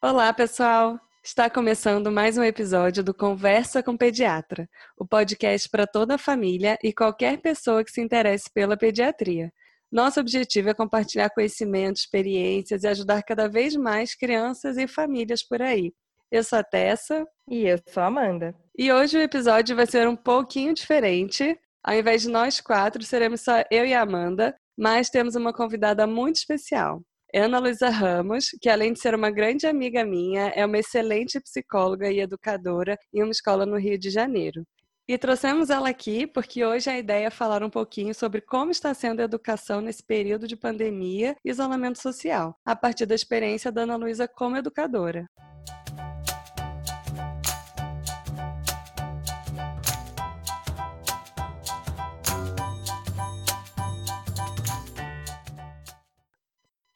Olá, pessoal! Está começando mais um episódio do Conversa com Pediatra, o podcast para toda a família e qualquer pessoa que se interesse pela pediatria. Nosso objetivo é compartilhar conhecimentos, experiências e ajudar cada vez mais crianças e famílias por aí. Eu sou a Tessa. E eu sou a Amanda. E hoje o episódio vai ser um pouquinho diferente. Ao invés de nós quatro, seremos só eu e a Amanda, mas temos uma convidada muito especial. Ana Luísa Ramos, que além de ser uma grande amiga minha, é uma excelente psicóloga e educadora em uma escola no Rio de Janeiro. E trouxemos ela aqui porque hoje a ideia é falar um pouquinho sobre como está sendo a educação nesse período de pandemia e isolamento social, a partir da experiência da Ana Luísa como educadora.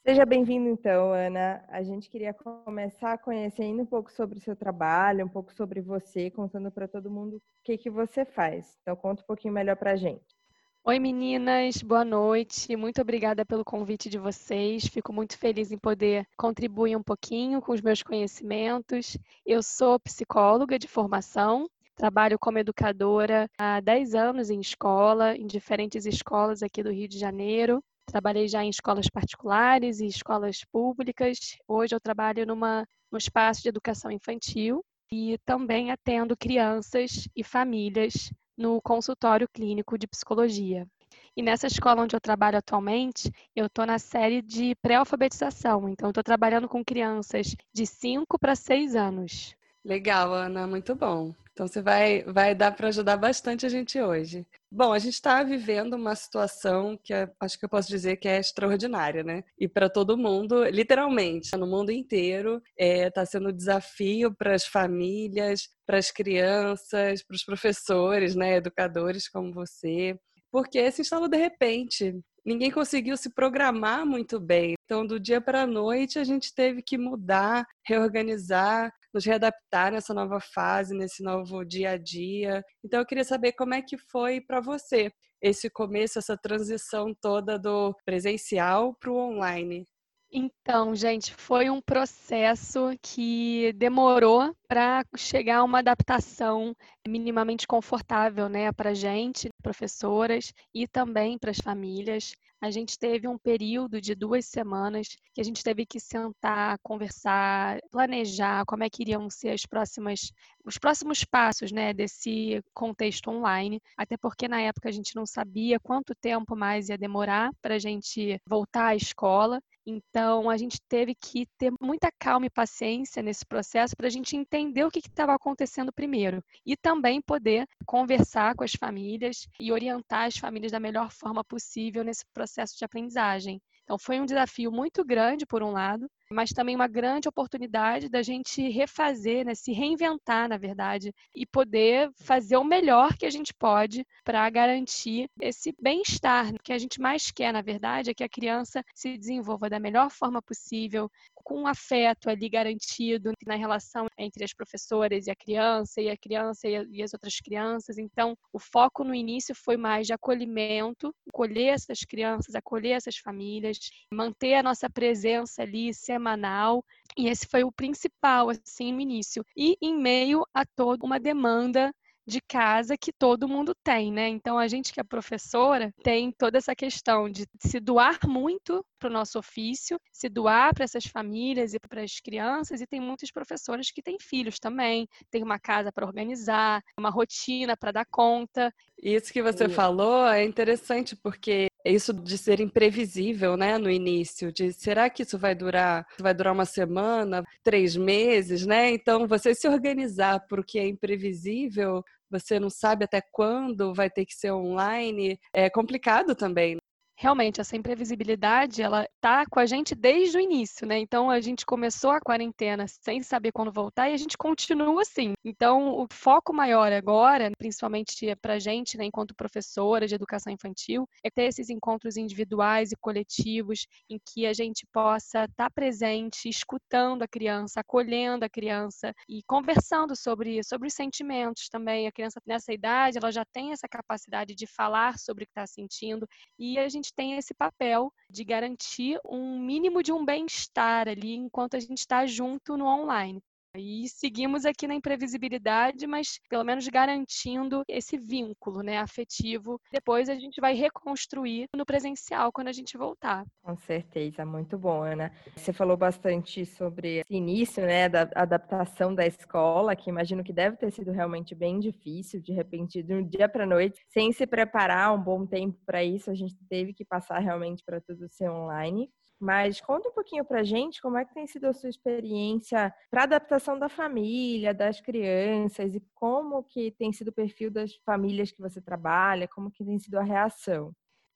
Seja bem-vindo, então, Ana. A gente queria começar conhecendo um pouco sobre o seu trabalho, um pouco sobre você, contando para todo mundo o que, que você faz. Então, conta um pouquinho melhor para a gente. Oi, meninas, boa noite. Muito obrigada pelo convite de vocês. Fico muito feliz em poder contribuir um pouquinho com os meus conhecimentos. Eu sou psicóloga de formação, trabalho como educadora há 10 anos em escola, em diferentes escolas aqui do Rio de Janeiro. Trabalhei já em escolas particulares e escolas públicas. Hoje eu trabalho numa, num espaço de educação infantil e também atendo crianças e famílias no consultório clínico de psicologia. E nessa escola onde eu trabalho atualmente, eu estou na série de pré-alfabetização. Então, estou trabalhando com crianças de 5 para 6 anos. Legal, Ana, muito bom. Então você vai, vai dar para ajudar bastante a gente hoje. Bom, a gente está vivendo uma situação que é, acho que eu posso dizer que é extraordinária, né? E para todo mundo, literalmente, no mundo inteiro, está é, tá sendo um desafio para as famílias, para as crianças, para os professores, né, educadores como você, porque se instalou de repente ninguém conseguiu se programar muito bem. Então, do dia para a noite, a gente teve que mudar, reorganizar, nos readaptar nessa nova fase, nesse novo dia a dia. Então, eu queria saber como é que foi para você esse começo, essa transição toda do presencial para o online. Então, gente, foi um processo que demorou para chegar a uma adaptação minimamente confortável, né, para gente, professoras e também para as famílias. A gente teve um período de duas semanas que a gente teve que sentar, conversar, planejar como é que iriam ser as próximas, os próximos passos, né, desse contexto online. Até porque na época a gente não sabia quanto tempo mais ia demorar para a gente voltar à escola. Então, a gente teve que ter muita calma e paciência nesse processo para a gente entender o que estava acontecendo primeiro e também poder conversar com as famílias e orientar as famílias da melhor forma possível nesse processo de aprendizagem. Então, foi um desafio muito grande, por um lado, mas também uma grande oportunidade da gente refazer, né, se reinventar, na verdade, e poder fazer o melhor que a gente pode para garantir esse bem-estar. O que a gente mais quer, na verdade, é que a criança se desenvolva da melhor forma possível, com um afeto ali garantido na relação entre as professoras e a criança, e a criança e as outras crianças. Então, o foco no início foi mais de acolhimento, acolher essas crianças, acolher essas famílias, manter a nossa presença ali, semanal. E esse foi o principal, assim, no início. E em meio a toda uma demanda de casa que todo mundo tem, né? Então a gente que é professora tem toda essa questão de se doar muito para o nosso ofício, se doar para essas famílias e para as crianças, e tem muitos professores que têm filhos também, tem uma casa para organizar, uma rotina para dar conta. Isso que você e... falou é interessante porque isso de ser imprevisível, né, no início, de será que isso vai durar, vai durar uma semana, três meses, né? Então, você se organizar para o que é imprevisível, você não sabe até quando vai ter que ser online, é complicado também realmente essa imprevisibilidade ela tá com a gente desde o início, né? Então a gente começou a quarentena sem saber quando voltar e a gente continua assim. Então o foco maior agora, principalmente para a gente, né, enquanto professora de educação infantil, é ter esses encontros individuais e coletivos em que a gente possa estar tá presente, escutando a criança, acolhendo a criança e conversando sobre sobre os sentimentos também. A criança nessa idade ela já tem essa capacidade de falar sobre o que está sentindo e a gente tem esse papel de garantir um mínimo de um bem-estar ali enquanto a gente está junto no online. E seguimos aqui na imprevisibilidade, mas pelo menos garantindo esse vínculo né, afetivo. Depois a gente vai reconstruir no presencial quando a gente voltar. Com certeza, muito bom, Ana. Você falou bastante sobre esse início né, da adaptação da escola, que imagino que deve ter sido realmente bem difícil, de repente, de um dia para noite, sem se preparar um bom tempo para isso, a gente teve que passar realmente para tudo ser online. Mas conta um pouquinho para a gente como é que tem sido a sua experiência para adaptação da família, das crianças e como que tem sido o perfil das famílias que você trabalha, como que tem sido a reação.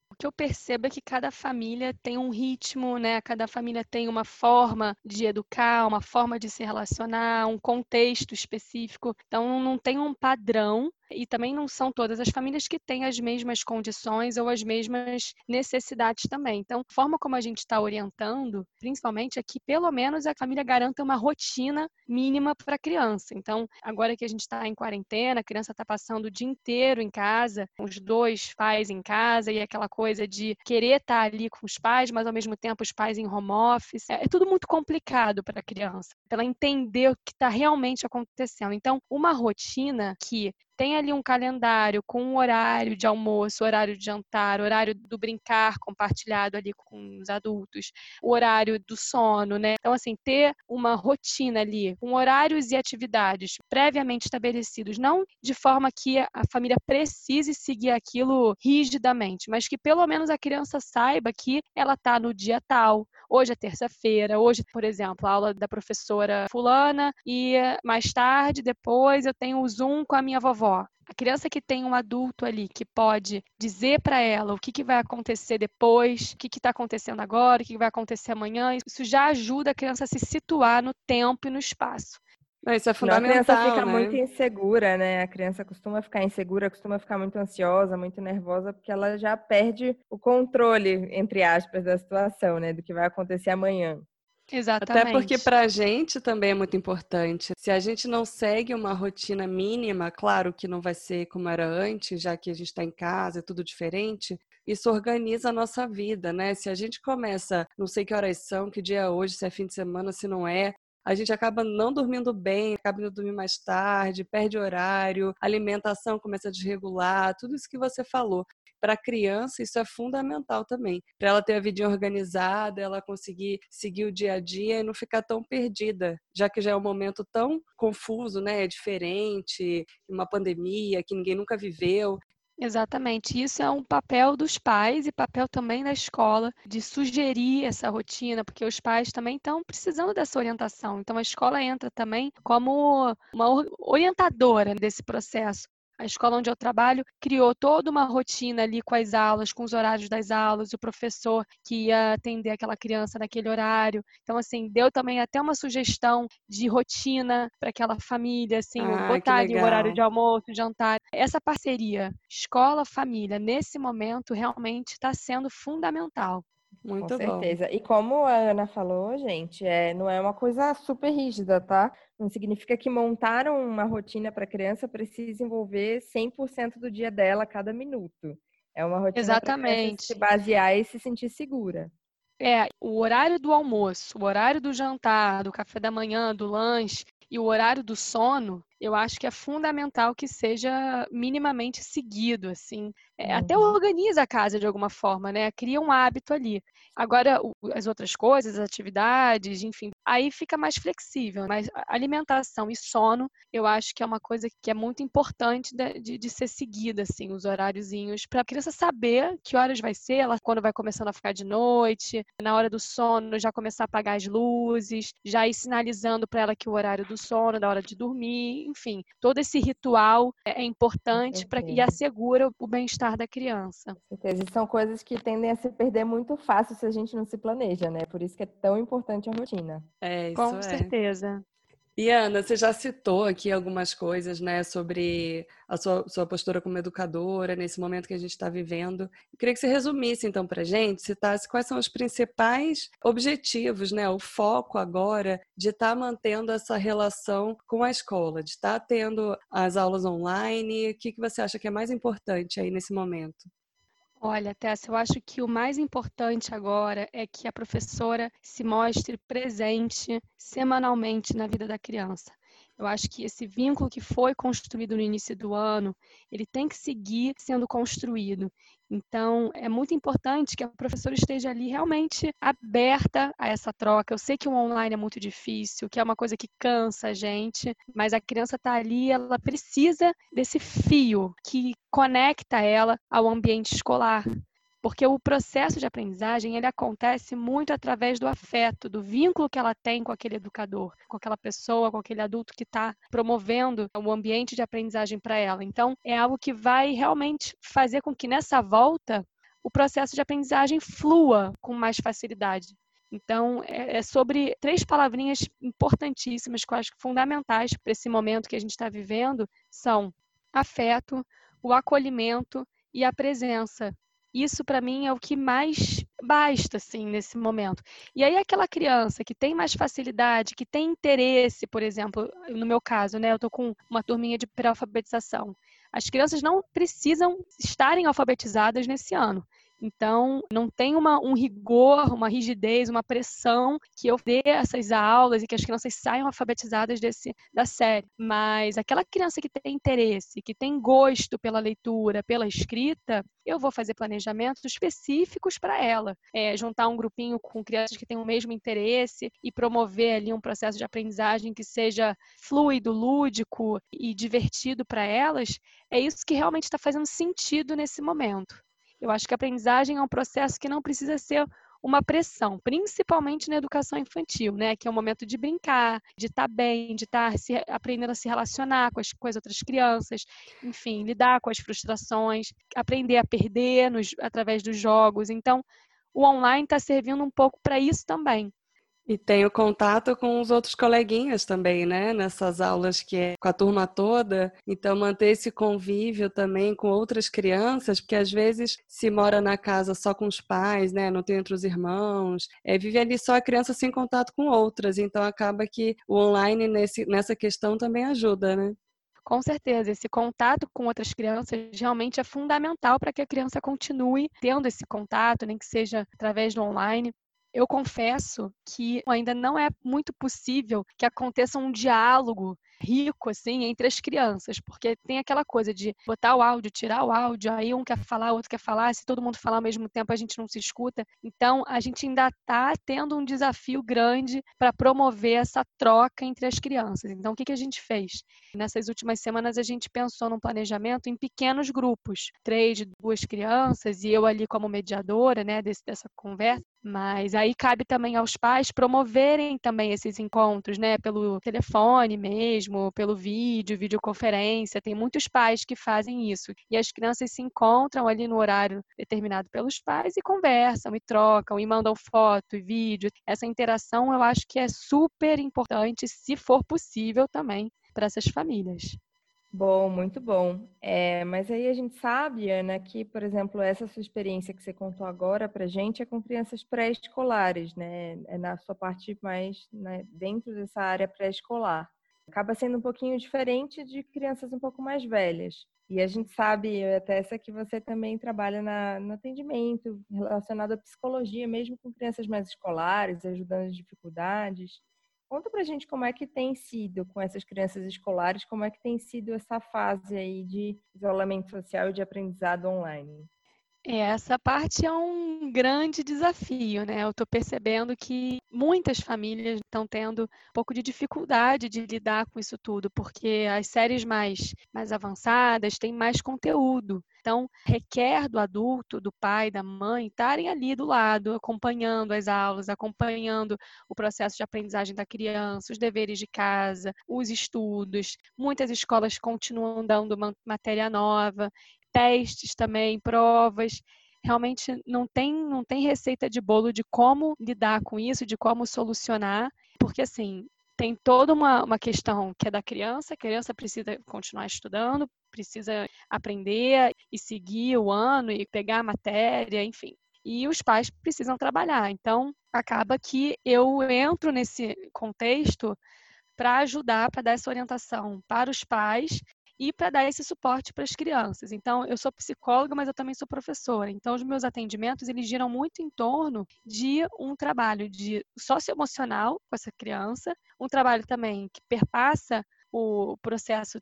O que eu percebo é que cada família tem um ritmo, né? Cada família tem uma forma de educar, uma forma de se relacionar, um contexto específico. Então não tem um padrão e também não são todas as famílias que têm as mesmas condições ou as mesmas necessidades também. Então, a forma como a gente está orientando, principalmente, é que pelo menos a família garanta uma rotina mínima para a criança. Então, agora que a gente está em quarentena, a criança está passando o dia inteiro em casa, os dois pais em casa e aquela coisa de querer estar tá ali com os pais, mas ao mesmo tempo os pais em home office. É, é tudo muito complicado para a criança, para ela entender o que está realmente acontecendo. Então, uma rotina que tem ali um calendário com um horário de almoço, horário de jantar, horário do brincar compartilhado ali com os adultos, o horário do sono, né? Então, assim, ter uma rotina ali, com horários e atividades previamente estabelecidos, não de forma que a família precise seguir aquilo rigidamente, mas que pelo menos a criança saiba que ela está no dia tal, hoje é terça-feira, hoje, por exemplo, a aula da professora fulana e mais tarde, depois eu tenho o Zoom com a minha vovó avó, a criança que tem um adulto ali que pode dizer para ela o que, que vai acontecer depois, o que está acontecendo agora, o que, que vai acontecer amanhã, isso já ajuda a criança a se situar no tempo e no espaço. Isso é fundamental. a criança fica né? muito insegura, né? A criança costuma ficar insegura, costuma ficar muito ansiosa, muito nervosa, porque ela já perde o controle, entre aspas, da situação, né? Do que vai acontecer amanhã. Exatamente. Até porque para a gente também é muito importante. Se a gente não segue uma rotina mínima, claro que não vai ser como era antes, já que a gente está em casa, é tudo diferente. Isso organiza a nossa vida, né? Se a gente começa, não sei que horas são, que dia é hoje, se é fim de semana, se não é, a gente acaba não dormindo bem, acaba indo dormir mais tarde, perde horário, alimentação começa a desregular, tudo isso que você falou para a criança isso é fundamental também, para ela ter a vida organizada, ela conseguir seguir o dia a dia e não ficar tão perdida, já que já é um momento tão confuso, né, é diferente, uma pandemia que ninguém nunca viveu. Exatamente, isso é um papel dos pais e papel também da escola de sugerir essa rotina, porque os pais também estão precisando dessa orientação. Então a escola entra também como uma orientadora desse processo. A escola onde eu trabalho criou toda uma rotina ali com as aulas, com os horários das aulas, o professor que ia atender aquela criança naquele horário. Então, assim, deu também até uma sugestão de rotina para aquela família, assim, ah, botar ali o horário de almoço, jantar. Essa parceria escola-família, nesse momento, realmente está sendo fundamental. Muito Com certeza. Bom. E como a Ana falou, gente, é, não é uma coisa super rígida, tá? Não significa que montar uma rotina para a criança precisa envolver 100% do dia dela a cada minuto. É uma rotina para se basear e se sentir segura. É, o horário do almoço, o horário do jantar, do café da manhã, do lanche e o horário do sono, eu acho que é fundamental que seja minimamente seguido, assim. É, uhum. Até organiza a casa de alguma forma, né? Cria um hábito ali. Agora, as outras coisas, as atividades, enfim, aí fica mais flexível. Mas alimentação e sono, eu acho que é uma coisa que é muito importante de, de, de ser seguida, assim, os horáriozinhos, para a criança saber que horas vai ser, ela quando vai começando a ficar de noite, na hora do sono já começar a apagar as luzes, já ir sinalizando para ela que o horário do sono, da hora de dormir, enfim, todo esse ritual é, é importante para e assegura o bem-estar da criança. Com certeza. E são coisas que tendem a se perder muito fácil se a gente não se planeja, né? Por isso que é tão importante a rotina. É, isso Com é. certeza. E Ana, você já citou aqui algumas coisas, né, sobre a sua, sua postura como educadora nesse momento que a gente está vivendo. Eu queria que você resumisse então para gente, citasse quais são os principais objetivos, né, o foco agora de estar tá mantendo essa relação com a escola, de estar tá tendo as aulas online. O que, que você acha que é mais importante aí nesse momento? Olha, Tessa, eu acho que o mais importante agora é que a professora se mostre presente semanalmente na vida da criança. Eu acho que esse vínculo que foi construído no início do ano, ele tem que seguir sendo construído. Então, é muito importante que a professora esteja ali realmente aberta a essa troca. Eu sei que o online é muito difícil, que é uma coisa que cansa a gente, mas a criança está ali, ela precisa desse fio que conecta ela ao ambiente escolar. Porque o processo de aprendizagem, ele acontece muito através do afeto, do vínculo que ela tem com aquele educador, com aquela pessoa, com aquele adulto que está promovendo o ambiente de aprendizagem para ela. Então, é algo que vai realmente fazer com que nessa volta o processo de aprendizagem flua com mais facilidade. Então, é, é sobre três palavrinhas importantíssimas, que eu acho fundamentais para esse momento que a gente está vivendo, são afeto, o acolhimento e a presença. Isso para mim é o que mais basta assim nesse momento. E aí aquela criança que tem mais facilidade, que tem interesse, por exemplo, no meu caso, né, eu tô com uma turminha de pré-alfabetização. As crianças não precisam estarem alfabetizadas nesse ano. Então, não tem uma, um rigor, uma rigidez, uma pressão que eu dê essas aulas e que as crianças saiam alfabetizadas desse, da série. Mas aquela criança que tem interesse, que tem gosto pela leitura, pela escrita, eu vou fazer planejamentos específicos para ela. É, juntar um grupinho com crianças que têm o mesmo interesse e promover ali um processo de aprendizagem que seja fluido, lúdico e divertido para elas, é isso que realmente está fazendo sentido nesse momento. Eu acho que a aprendizagem é um processo que não precisa ser uma pressão, principalmente na educação infantil, né? Que é o momento de brincar, de estar tá bem, de estar tá se, aprendendo a se relacionar com as, com as outras crianças, enfim, lidar com as frustrações, aprender a perder nos, através dos jogos. Então, o online está servindo um pouco para isso também. E tem o contato com os outros coleguinhas também, né? Nessas aulas que é com a turma toda. Então, manter esse convívio também com outras crianças, porque às vezes se mora na casa só com os pais, né? Não tem outros irmãos. É, vive ali só a criança sem contato com outras. Então, acaba que o online nesse, nessa questão também ajuda, né? Com certeza, esse contato com outras crianças realmente é fundamental para que a criança continue tendo esse contato, nem que seja através do online eu confesso que ainda não é muito possível que aconteça um diálogo rico, assim, entre as crianças, porque tem aquela coisa de botar o áudio, tirar o áudio, aí um quer falar, outro quer falar, se todo mundo falar ao mesmo tempo, a gente não se escuta. Então, a gente ainda está tendo um desafio grande para promover essa troca entre as crianças. Então, o que, que a gente fez? Nessas últimas semanas, a gente pensou num planejamento em pequenos grupos, três, duas crianças, e eu ali como mediadora, né, desse, dessa conversa, mas aí cabe também aos pais promoverem também esses encontros, né, pelo telefone mesmo, pelo vídeo, videoconferência. Tem muitos pais que fazem isso. E as crianças se encontram ali no horário determinado pelos pais e conversam e trocam e mandam foto e vídeo. Essa interação eu acho que é super importante, se for possível também, para essas famílias. Bom, muito bom. É, mas aí a gente sabe, Ana, que, por exemplo, essa sua experiência que você contou agora para gente é com crianças pré-escolares, né? É na sua parte mais né, dentro dessa área pré-escolar acaba sendo um pouquinho diferente de crianças um pouco mais velhas. E a gente sabe, até essa que você também trabalha na, no atendimento relacionado à psicologia, mesmo com crianças mais escolares, ajudando as dificuldades. Conta pra gente como é que tem sido com essas crianças escolares, como é que tem sido essa fase aí de isolamento social e de aprendizado online. Essa parte é um grande desafio, né? Eu estou percebendo que muitas famílias estão tendo um pouco de dificuldade de lidar com isso tudo, porque as séries mais, mais avançadas têm mais conteúdo. Então, requer do adulto, do pai, da mãe, estarem ali do lado, acompanhando as aulas, acompanhando o processo de aprendizagem da criança, os deveres de casa, os estudos. Muitas escolas continuam dando matéria nova testes também, provas. Realmente não tem, não tem receita de bolo de como lidar com isso, de como solucionar, porque assim, tem toda uma, uma questão que é da criança, a criança precisa continuar estudando, precisa aprender e seguir o ano e pegar a matéria, enfim. E os pais precisam trabalhar. Então, acaba que eu entro nesse contexto para ajudar, para dar essa orientação para os pais e para dar esse suporte para as crianças. Então, eu sou psicóloga, mas eu também sou professora. Então, os meus atendimentos, eles giram muito em torno de um trabalho de socioemocional com essa criança, um trabalho também que perpassa o processo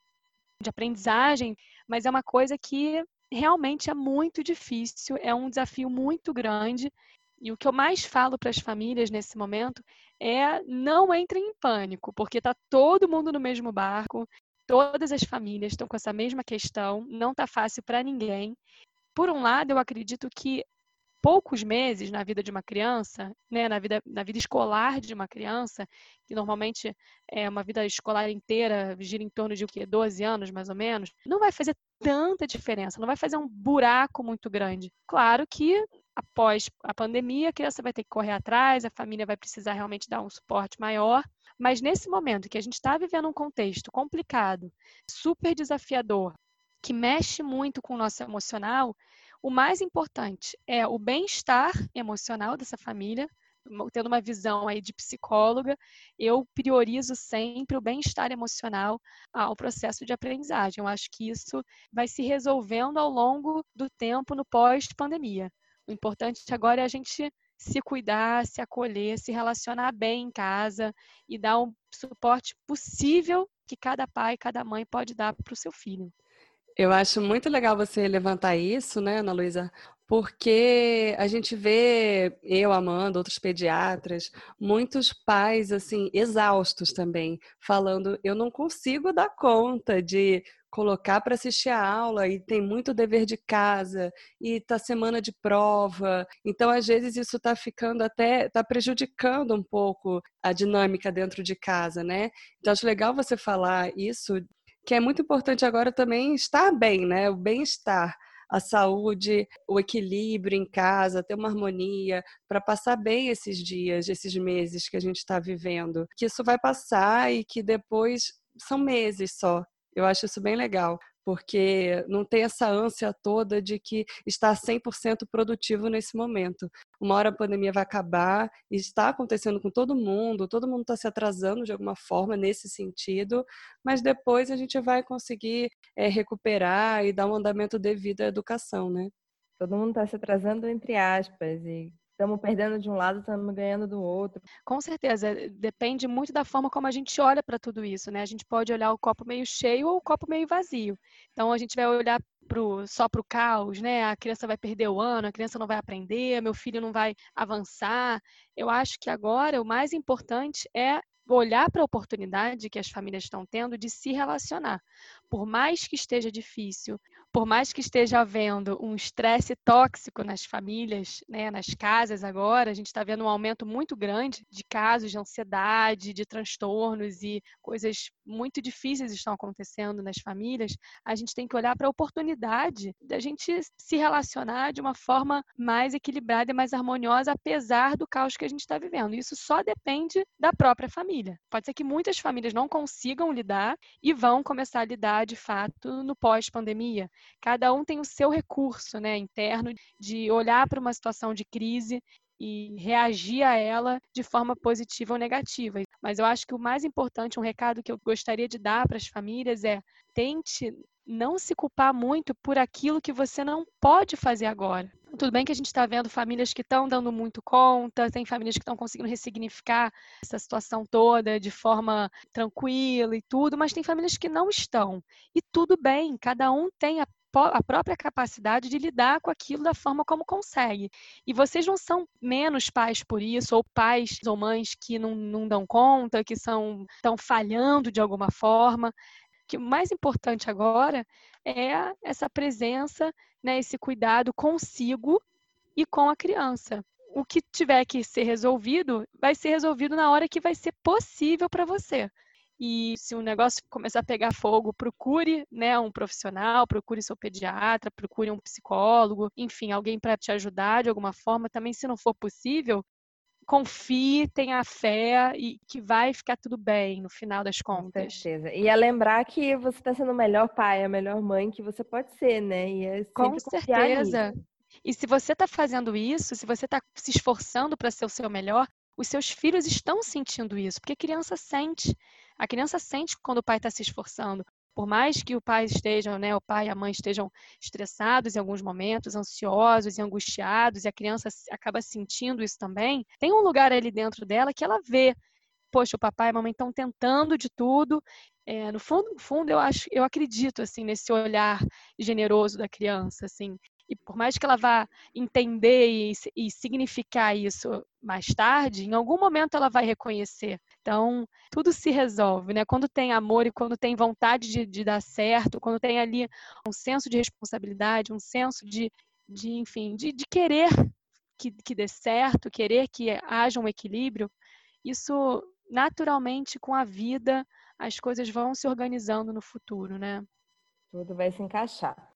de aprendizagem, mas é uma coisa que realmente é muito difícil, é um desafio muito grande. E o que eu mais falo para as famílias nesse momento é não entrem em pânico, porque está todo mundo no mesmo barco, todas as famílias estão com essa mesma questão, não está fácil para ninguém. Por um lado, eu acredito que poucos meses na vida de uma criança, né, na, vida, na vida escolar de uma criança, que normalmente é uma vida escolar inteira, gira em torno de o quê? 12 anos, mais ou menos, não vai fazer tanta diferença, não vai fazer um buraco muito grande. Claro que após a pandemia, a criança vai ter que correr atrás, a família vai precisar realmente dar um suporte maior, mas nesse momento que a gente está vivendo um contexto complicado, super desafiador, que mexe muito com o nosso emocional, o mais importante é o bem-estar emocional dessa família, tendo uma visão aí de psicóloga, eu priorizo sempre o bem-estar emocional ao processo de aprendizagem. Eu acho que isso vai se resolvendo ao longo do tempo no pós-pandemia. O importante agora é a gente se cuidar, se acolher, se relacionar bem em casa e dar o um suporte possível que cada pai, cada mãe pode dar para o seu filho. Eu acho muito legal você levantar isso, né, Ana Luísa? Porque a gente vê, eu, Amanda, outros pediatras, muitos pais, assim, exaustos também, falando: eu não consigo dar conta de colocar para assistir a aula e tem muito dever de casa e tá semana de prova. Então, às vezes, isso está ficando até, está prejudicando um pouco a dinâmica dentro de casa, né? Então, acho legal você falar isso que é muito importante agora também estar bem, né? O bem-estar, a saúde, o equilíbrio em casa, ter uma harmonia para passar bem esses dias, esses meses que a gente está vivendo. Que isso vai passar e que depois são meses só. Eu acho isso bem legal porque não tem essa ânsia toda de que está 100% produtivo nesse momento. Uma hora a pandemia vai acabar e está acontecendo com todo mundo, todo mundo está se atrasando de alguma forma nesse sentido, mas depois a gente vai conseguir é, recuperar e dar um andamento devido à educação, né? Todo mundo está se atrasando entre aspas e estamos perdendo de um lado, estamos ganhando do outro. Com certeza, depende muito da forma como a gente olha para tudo isso, né? A gente pode olhar o copo meio cheio ou o copo meio vazio. Então a gente vai olhar pro, só para o caos, né? A criança vai perder o ano, a criança não vai aprender, meu filho não vai avançar. Eu acho que agora o mais importante é olhar para a oportunidade que as famílias estão tendo de se relacionar. Por mais que esteja difícil, por mais que esteja havendo um estresse tóxico nas famílias, né, nas casas agora, a gente está vendo um aumento muito grande de casos de ansiedade, de transtornos e coisas muito difíceis estão acontecendo nas famílias. A gente tem que olhar para a oportunidade da gente se relacionar de uma forma mais equilibrada e mais harmoniosa, apesar do caos que a gente está vivendo. Isso só depende da própria família. Pode ser que muitas famílias não consigam lidar e vão começar a lidar de fato no pós-pandemia cada um tem o seu recurso né, interno de olhar para uma situação de crise e reagir a ela de forma positiva ou negativa. Mas eu acho que o mais importante, um recado que eu gostaria de dar para as famílias é tente não se culpar muito por aquilo que você não pode fazer agora. Tudo bem que a gente está vendo famílias que estão dando muito conta, tem famílias que estão conseguindo ressignificar essa situação toda de forma tranquila e tudo, mas tem famílias que não estão. E tudo bem, cada um tem a a própria capacidade de lidar com aquilo da forma como consegue. E vocês não são menos pais por isso, ou pais ou mães que não, não dão conta, que são estão falhando de alguma forma. Que o mais importante agora é essa presença, né, esse cuidado consigo e com a criança. O que tiver que ser resolvido, vai ser resolvido na hora que vai ser possível para você. E se o negócio começar a pegar fogo, procure né, um profissional, procure seu pediatra, procure um psicólogo, enfim, alguém para te ajudar de alguma forma. Também, se não for possível, confie, tenha fé e que vai ficar tudo bem no final das contas. Com certeza. E é lembrar que você está sendo o melhor pai, a melhor mãe que você pode ser, né? E é Com certeza. E se você está fazendo isso, se você está se esforçando para ser o seu melhor, os seus filhos estão sentindo isso, porque a criança sente. A criança sente quando o pai está se esforçando. Por mais que o pai esteja, né, o pai e a mãe estejam estressados em alguns momentos, ansiosos e angustiados, e a criança acaba sentindo isso também, tem um lugar ali dentro dela que ela vê poxa, o papai e a mamãe estão tentando de tudo. É, no fundo, no fundo, eu acho, eu acredito assim nesse olhar generoso da criança, assim. E por mais que ela vá entender e, e significar isso mais tarde, em algum momento ela vai reconhecer. Então, tudo se resolve, né? Quando tem amor e quando tem vontade de, de dar certo, quando tem ali um senso de responsabilidade, um senso de, de enfim, de, de querer que, que dê certo, querer que haja um equilíbrio, isso naturalmente com a vida as coisas vão se organizando no futuro, né? Tudo vai se encaixar.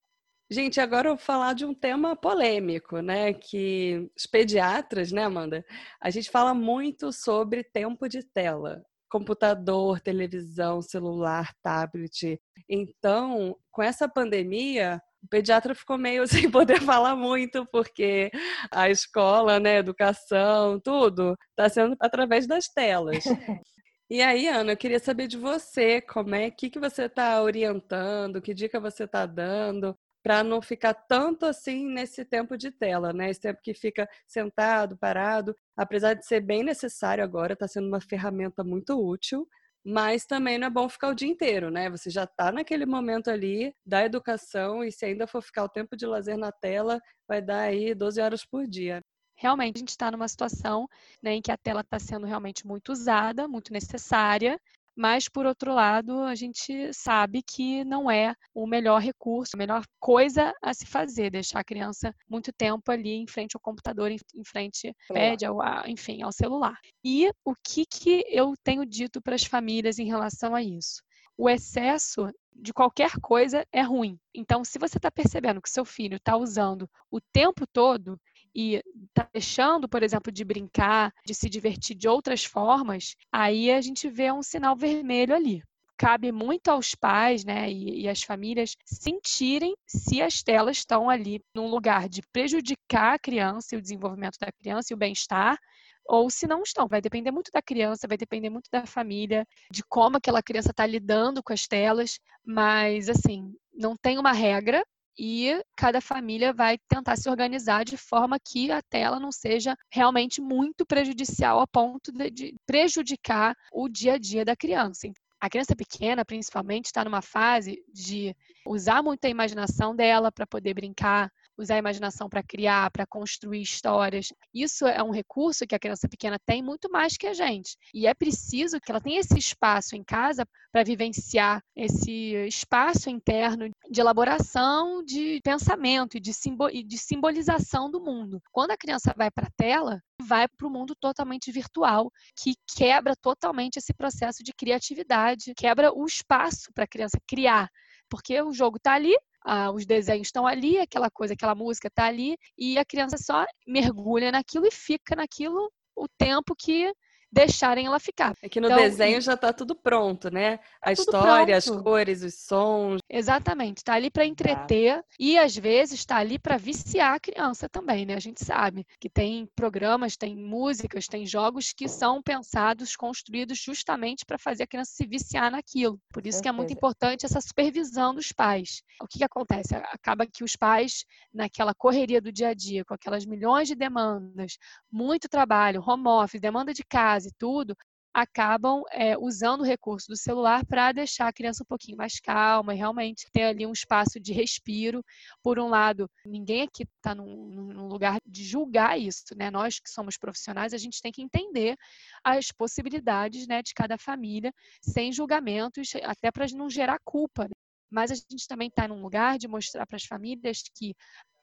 Gente, agora eu vou falar de um tema polêmico, né? Que os pediatras, né, Amanda? A gente fala muito sobre tempo de tela. Computador, televisão, celular, tablet. Então, com essa pandemia, o pediatra ficou meio sem poder falar muito, porque a escola, né, educação, tudo, está sendo através das telas. E aí, Ana, eu queria saber de você, como é que, que você está orientando, que dica você está dando para não ficar tanto assim nesse tempo de tela, né? Esse tempo que fica sentado, parado, apesar de ser bem necessário agora, está sendo uma ferramenta muito útil, mas também não é bom ficar o dia inteiro, né? Você já está naquele momento ali da educação e se ainda for ficar o tempo de lazer na tela, vai dar aí 12 horas por dia. Realmente, a gente está numa situação né, em que a tela está sendo realmente muito usada, muito necessária, mas por outro lado, a gente sabe que não é o melhor recurso, a melhor coisa a se fazer, deixar a criança muito tempo ali em frente ao computador, em frente pede ao, enfim, ao celular. E o que que eu tenho dito para as famílias em relação a isso? O excesso de qualquer coisa é ruim. Então, se você está percebendo que seu filho está usando o tempo todo, e está deixando, por exemplo, de brincar, de se divertir de outras formas, aí a gente vê um sinal vermelho ali. Cabe muito aos pais né, e, e às famílias sentirem se as telas estão ali num lugar de prejudicar a criança e o desenvolvimento da criança e o bem-estar, ou se não estão. Vai depender muito da criança, vai depender muito da família, de como aquela criança está lidando com as telas, mas assim, não tem uma regra, e cada família vai tentar se organizar de forma que a tela não seja realmente muito prejudicial a ponto de, prejudicar o dia a dia da criança. A criança pequena, principalmente, está numa fase de usar muito a imaginação dela para poder brincar, usar a imaginação para criar, para construir histórias. Isso é um recurso que a criança pequena tem muito mais que a gente. E é preciso que ela tenha esse espaço em casa para vivenciar esse espaço interno de elaboração de pensamento e de, simbol e de simbolização do mundo. Quando a criança vai para a tela, vai para o mundo totalmente virtual, que quebra totalmente esse processo de criatividade, quebra o espaço para a criança criar. Porque o jogo está ali, ah, os desenhos estão ali, aquela coisa, aquela música está ali, e a criança só mergulha naquilo e fica naquilo o tempo que deixarem ela ficar. É que no então, desenho já está tudo pronto, né? A história, as cores, os sons. Exatamente, está ali para tá. entreter tá. e às vezes está ali para viciar a criança também, né? A gente sabe que tem programas, tem músicas, tem jogos que são pensados, construídos justamente para fazer a criança se viciar naquilo. Por isso que é muito importante essa supervisão dos pais. O que, que acontece? Acaba que os pais, naquela correria do dia a dia, com aquelas milhões de demandas, muito trabalho, home office, demanda de casa, casa e tudo, acabam é, usando o recurso do celular para deixar a criança um pouquinho mais calma e realmente ter ali um espaço de respiro. Por um lado, ninguém aqui está num, num, lugar de julgar isso, né? Nós que somos profissionais, a gente tem que entender as possibilidades né, de cada família, sem julgamentos, até para não gerar culpa. Né? Mas a gente também está num lugar de mostrar para as famílias que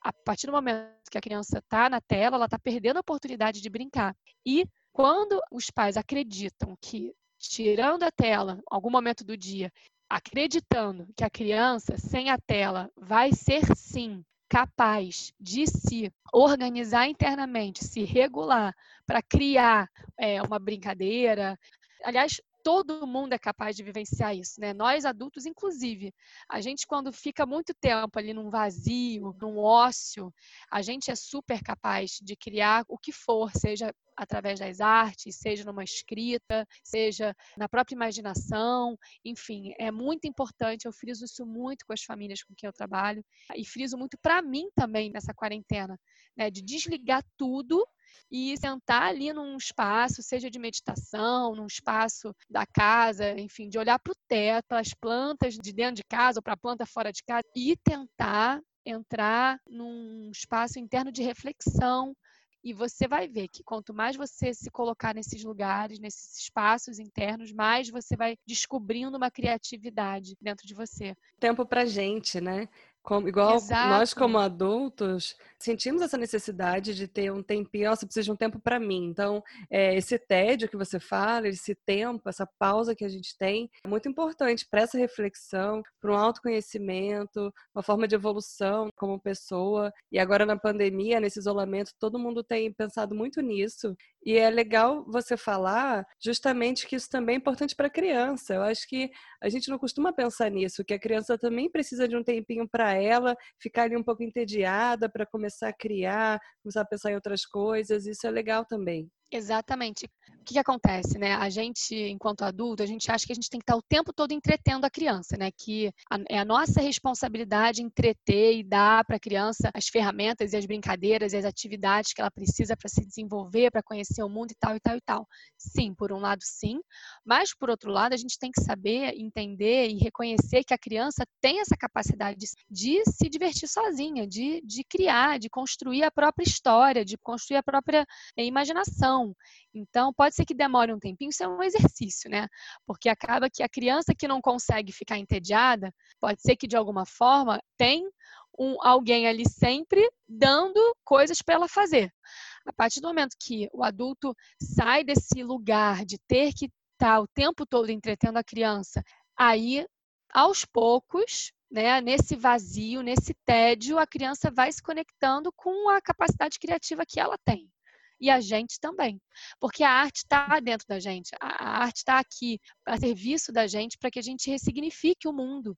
a partir do momento que a criança está na tela, ela está perdendo a oportunidade de brincar. E quando os pais acreditam que, tirando a tela, algum momento do dia, acreditando que a criança sem a tela vai ser sim capaz de se organizar internamente, se regular para criar é, uma brincadeira. Aliás, todo mundo é capaz de vivenciar isso, né? Nós adultos, inclusive. A gente, quando fica muito tempo ali num vazio, num ócio, a gente é super capaz de criar o que for, seja através das artes, seja numa escrita, seja na própria imaginação, enfim, é muito importante. Eu friso isso muito com as famílias com quem eu trabalho e friso muito para mim também nessa quarentena, né, de desligar tudo e sentar ali num espaço, seja de meditação, num espaço da casa, enfim, de olhar para o teto, para as plantas de dentro de casa ou para a planta fora de casa e tentar entrar num espaço interno de reflexão, e você vai ver que quanto mais você se colocar nesses lugares, nesses espaços internos, mais você vai descobrindo uma criatividade dentro de você. Tempo pra gente, né? Como, igual Exato. nós, como adultos, sentimos essa necessidade de ter um tempinho, nossa, preciso de um tempo para mim. Então, é, esse tédio que você fala, esse tempo, essa pausa que a gente tem, é muito importante para essa reflexão, para um autoconhecimento, uma forma de evolução como pessoa. E agora, na pandemia, nesse isolamento, todo mundo tem pensado muito nisso. E é legal você falar justamente que isso também é importante para a criança. Eu acho que a gente não costuma pensar nisso, que a criança também precisa de um tempinho para ela ficar ali um pouco entediada para começar a criar, começar a pensar em outras coisas. Isso é legal também. Exatamente. O que, que, acontece, né? A gente, enquanto adulto, a gente acha que a gente tem que estar o tempo todo entretendo a criança, né? Que a, é a nossa responsabilidade entreter e dar para a criança as ferramentas e as brincadeiras e as atividades que ela precisa para se desenvolver, para conhecer o mundo e tal e tal e tal. Sim, por um lado, sim. Mas, por outro lado, a gente tem que saber, entender e reconhecer que a criança tem essa capacidade de, de se divertir sozinha, de, de criar, de construir a própria história, de construir a própria eh, imaginação então, pode ser que demore um tempinho, isso é um exercício, né? Porque acaba que a criança que não consegue ficar entediada, pode ser que de alguma forma tem um, alguém ali sempre dando coisas para ela fazer. A partir do momento que o adulto sai desse lugar de ter que estar tá o tempo todo entretendo a criança, aí, aos poucos, né, nesse vazio, nesse tédio, a criança vai se conectando com a capacidade criativa que ela tem e a gente também. Porque a arte está dentro da gente, a arte está aqui a serviço da gente para que a gente ressignifique o mundo.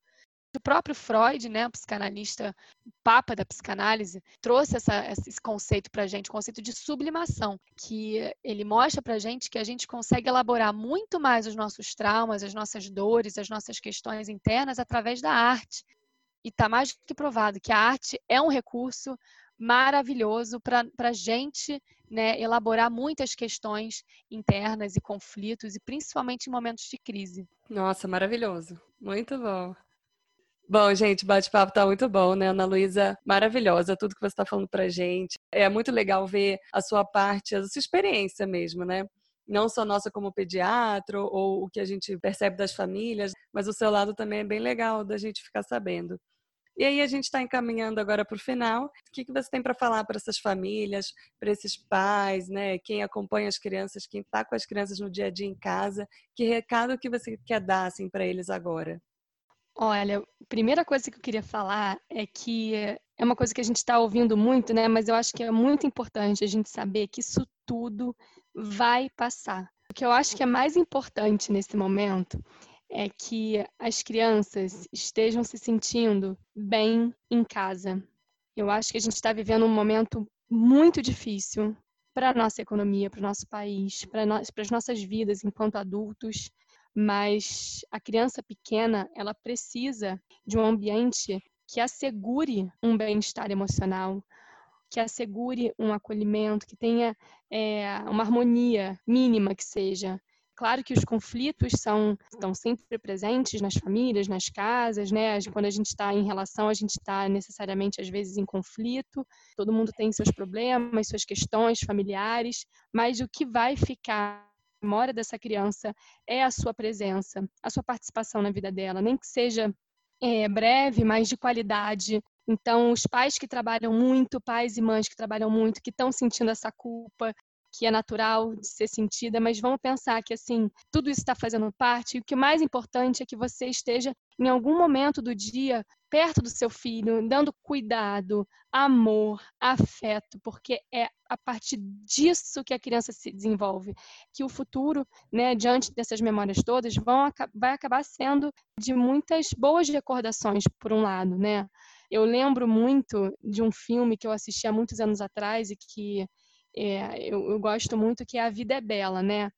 O próprio Freud, né, psicanalista, papa da psicanálise, trouxe essa, esse conceito para a gente, o conceito de sublimação, que ele mostra para a gente que a gente consegue elaborar muito mais os nossos traumas, as nossas dores, as nossas questões internas através da arte. E está mais do que provado que a arte é um recurso maravilhoso para a gente né, elaborar muitas questões internas e conflitos, e principalmente em momentos de crise. Nossa, maravilhoso. Muito bom. Bom, gente, bate-papo tá muito bom, né? Ana Luísa, maravilhosa, tudo que você está falando pra gente. É muito legal ver a sua parte, a sua experiência mesmo, né? Não só nossa como pediatra ou o que a gente percebe das famílias, mas o seu lado também é bem legal da gente ficar sabendo. E aí a gente está encaminhando agora para o final. O que, que você tem para falar para essas famílias, para esses pais, né? Quem acompanha as crianças, quem está com as crianças no dia a dia em casa? Que recado que você quer dar assim, para eles agora? Olha, a primeira coisa que eu queria falar é que é uma coisa que a gente está ouvindo muito, né? Mas eu acho que é muito importante a gente saber que isso tudo vai passar. O que eu acho que é mais importante nesse momento é que as crianças estejam se sentindo bem em casa. Eu acho que a gente está vivendo um momento muito difícil para a nossa economia, para o nosso país, para, para as nossas vidas enquanto adultos, mas a criança pequena ela precisa de um ambiente que assegure um bem-estar emocional, que assegure um acolhimento, que tenha é, uma harmonia mínima que seja Claro que os conflitos são estão sempre presentes nas famílias, nas casas, né? Quando a gente está em relação, a gente está necessariamente às vezes em conflito. Todo mundo tem seus problemas, suas questões familiares, mas o que vai ficar na memória dessa criança é a sua presença, a sua participação na vida dela, nem que seja é, breve, mas de qualidade. Então, os pais que trabalham muito, pais e mães que trabalham muito, que estão sentindo essa culpa, que é natural de ser sentida, mas vamos pensar que assim tudo isso está fazendo parte. E o que mais importante é que você esteja em algum momento do dia perto do seu filho, dando cuidado, amor, afeto, porque é a partir disso que a criança se desenvolve, que o futuro, né, diante dessas memórias todas, vão, vai acabar sendo de muitas boas recordações, por um lado, né? Eu lembro muito de um filme que eu assisti há muitos anos atrás e que é, eu, eu, gosto muito, que é A Vida é Bela, né?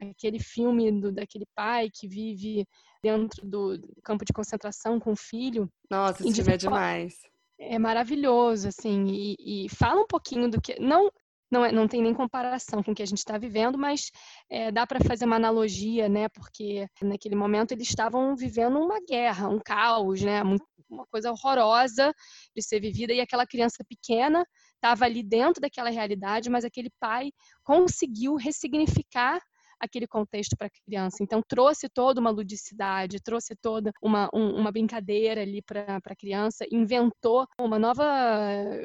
Aquele filme do, daquele pai que vive dentro do campo de concentração com o filho. Nossa, esse filme é demais. É maravilhoso, assim, e, e, fala um pouquinho do que. Não, não, é, não tem nem comparação com o que a gente está vivendo, mas é, dá para fazer uma analogia, né? Porque naquele momento eles estavam vivendo uma guerra, um caos, né? Uma coisa horrorosa de ser vivida, e aquela criança pequena estava ali dentro daquela realidade, mas aquele pai conseguiu ressignificar aquele contexto para a criança. Então, trouxe toda uma ludicidade, trouxe toda uma, um, uma brincadeira ali para a criança, inventou uma nova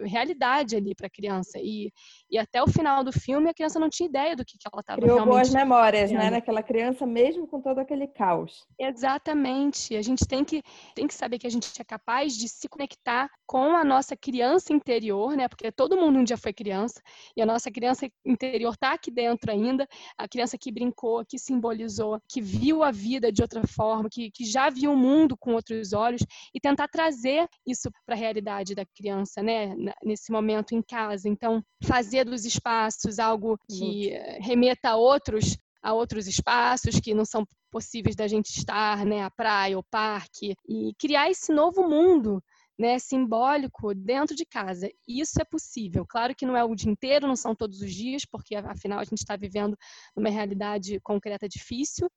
realidade ali para a criança. E, e até o final do filme, a criança não tinha ideia do que, que ela estava realmente... Criou boas memórias, né, naquela criança, mesmo com todo aquele caos. Exatamente. A gente tem que, tem que saber que a gente é capaz de se conectar com a nossa criança interior, né? Porque todo mundo um dia foi criança, e a nossa criança interior está aqui dentro ainda, a criança que brincou, que simbolizou, que viu a vida de outra forma, que, que já viu o mundo com outros olhos e tentar trazer isso para a realidade da criança, né? Nesse momento em casa. Então, fazer dos espaços algo que remeta a outros a outros espaços que não são possíveis da gente estar, né, a praia, o parque, e criar esse novo mundo né, simbólico dentro de casa. Isso é possível. Claro que não é o dia inteiro, não são todos os dias, porque afinal a gente está vivendo numa realidade concreta difícil,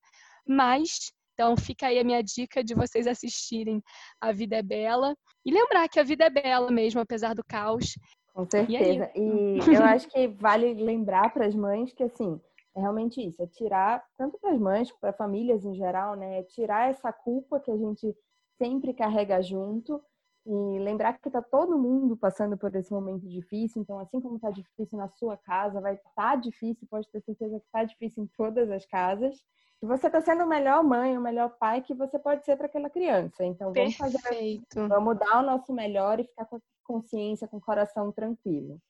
mas então fica aí a minha dica de vocês assistirem A Vida é Bela e lembrar que a vida é bela mesmo, apesar do caos. Com certeza. E, e eu acho que vale lembrar para as mães que assim, é realmente isso, é tirar, tanto para as mães, para famílias em geral, né? É tirar essa culpa que a gente sempre carrega junto e lembrar que está todo mundo passando por esse momento difícil, então assim como está difícil na sua casa, vai estar tá difícil, pode ter certeza que está difícil em todas as casas. E você está sendo a melhor mãe, o melhor pai que você pode ser para aquela criança. Então vamos Perfeito. fazer, vamos dar o nosso melhor e ficar com a consciência, com o coração tranquilo.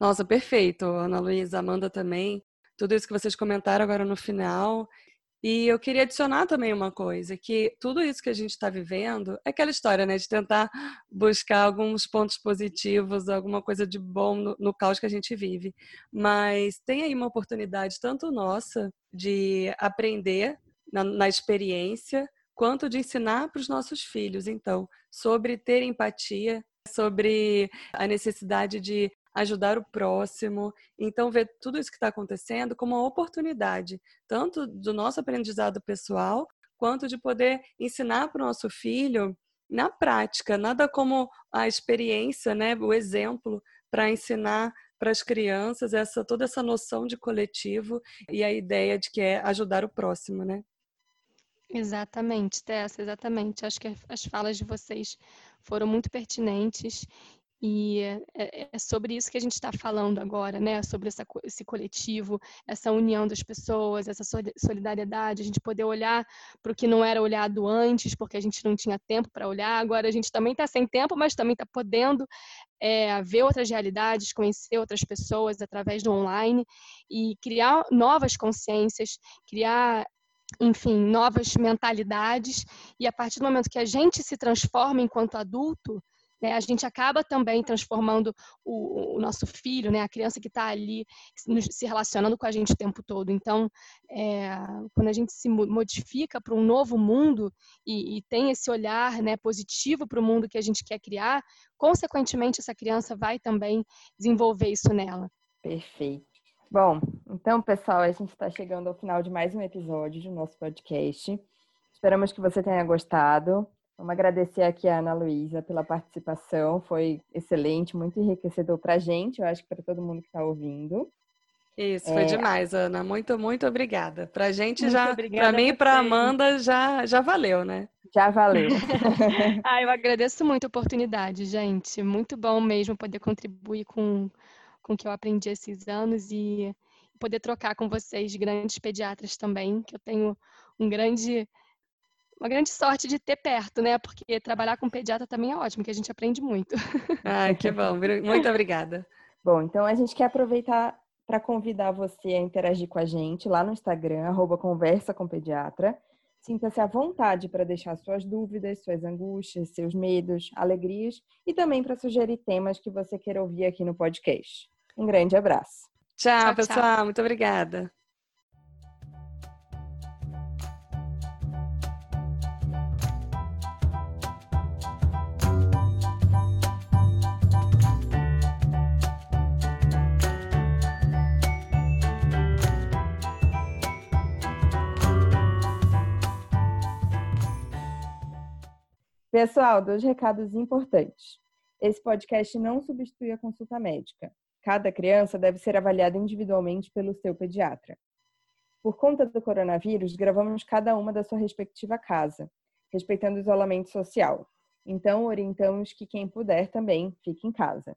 Nossa, perfeito, Ana Luísa, Amanda também. Tudo isso que vocês comentaram agora no final, e eu queria adicionar também uma coisa, que tudo isso que a gente está vivendo é aquela história, né, de tentar buscar alguns pontos positivos, alguma coisa de bom no, no caos que a gente vive. Mas tem aí uma oportunidade tanto nossa de aprender na, na experiência, quanto de ensinar para os nossos filhos, então, sobre ter empatia, sobre a necessidade de ajudar o próximo. Então, ver tudo isso que está acontecendo como uma oportunidade, tanto do nosso aprendizado pessoal, quanto de poder ensinar para o nosso filho na prática, nada como a experiência, né, o exemplo para ensinar para as crianças essa toda essa noção de coletivo e a ideia de que é ajudar o próximo, né? Exatamente, Tessa, exatamente. Acho que as falas de vocês foram muito pertinentes e é, é, sobre isso que a gente está falando agora, né? Sobre essa, esse coletivo, essa união das pessoas, essa solidariedade, a gente poder olhar para o que não era olhado antes, porque a gente não tinha tempo para olhar. Agora a gente também está sem tempo, mas também está podendo é, ver outras realidades, conhecer outras pessoas através do online e criar novas consciências, criar enfim, novas mentalidades, e a partir do momento que a gente se transforma enquanto adulto, né, a gente acaba também transformando o, o nosso filho, né, a criança que está ali se relacionando com a gente o tempo todo. Então, é, quando a gente se modifica para um novo mundo e, e tem esse olhar né, positivo para o mundo que a gente quer criar, consequentemente essa criança vai também desenvolver isso nela. Perfeito. Bom, então, pessoal, a gente está chegando ao final de mais um episódio do nosso podcast. Esperamos que você tenha gostado. Vamos agradecer aqui a Ana Luísa pela participação, foi excelente, muito enriquecedor para a gente, eu acho que para todo mundo que está ouvindo. Isso, foi é... demais, Ana. Muito, muito obrigada. Para a gente muito já, para mim e para Amanda já, já valeu, né? Já valeu. ah, eu agradeço muito a oportunidade, gente. Muito bom mesmo poder contribuir com, com o que eu aprendi esses anos e poder trocar com vocês, grandes pediatras também, que eu tenho um grande uma grande sorte de ter perto, né? Porque trabalhar com pediatra também é ótimo, que a gente aprende muito. Ah, que bom. Muito obrigada. Bom, então a gente quer aproveitar para convidar você a interagir com a gente lá no Instagram, arroba conversa com pediatra. Sinta-se à vontade para deixar suas dúvidas, suas angústias, seus medos, alegrias e também para sugerir temas que você queira ouvir aqui no podcast. Um grande abraço. Tchau, tchau pessoal. Tchau. Muito obrigada. Pessoal, dois recados importantes. Esse podcast não substitui a consulta médica. Cada criança deve ser avaliada individualmente pelo seu pediatra. Por conta do coronavírus, gravamos cada uma da sua respectiva casa, respeitando o isolamento social. Então, orientamos que quem puder também fique em casa.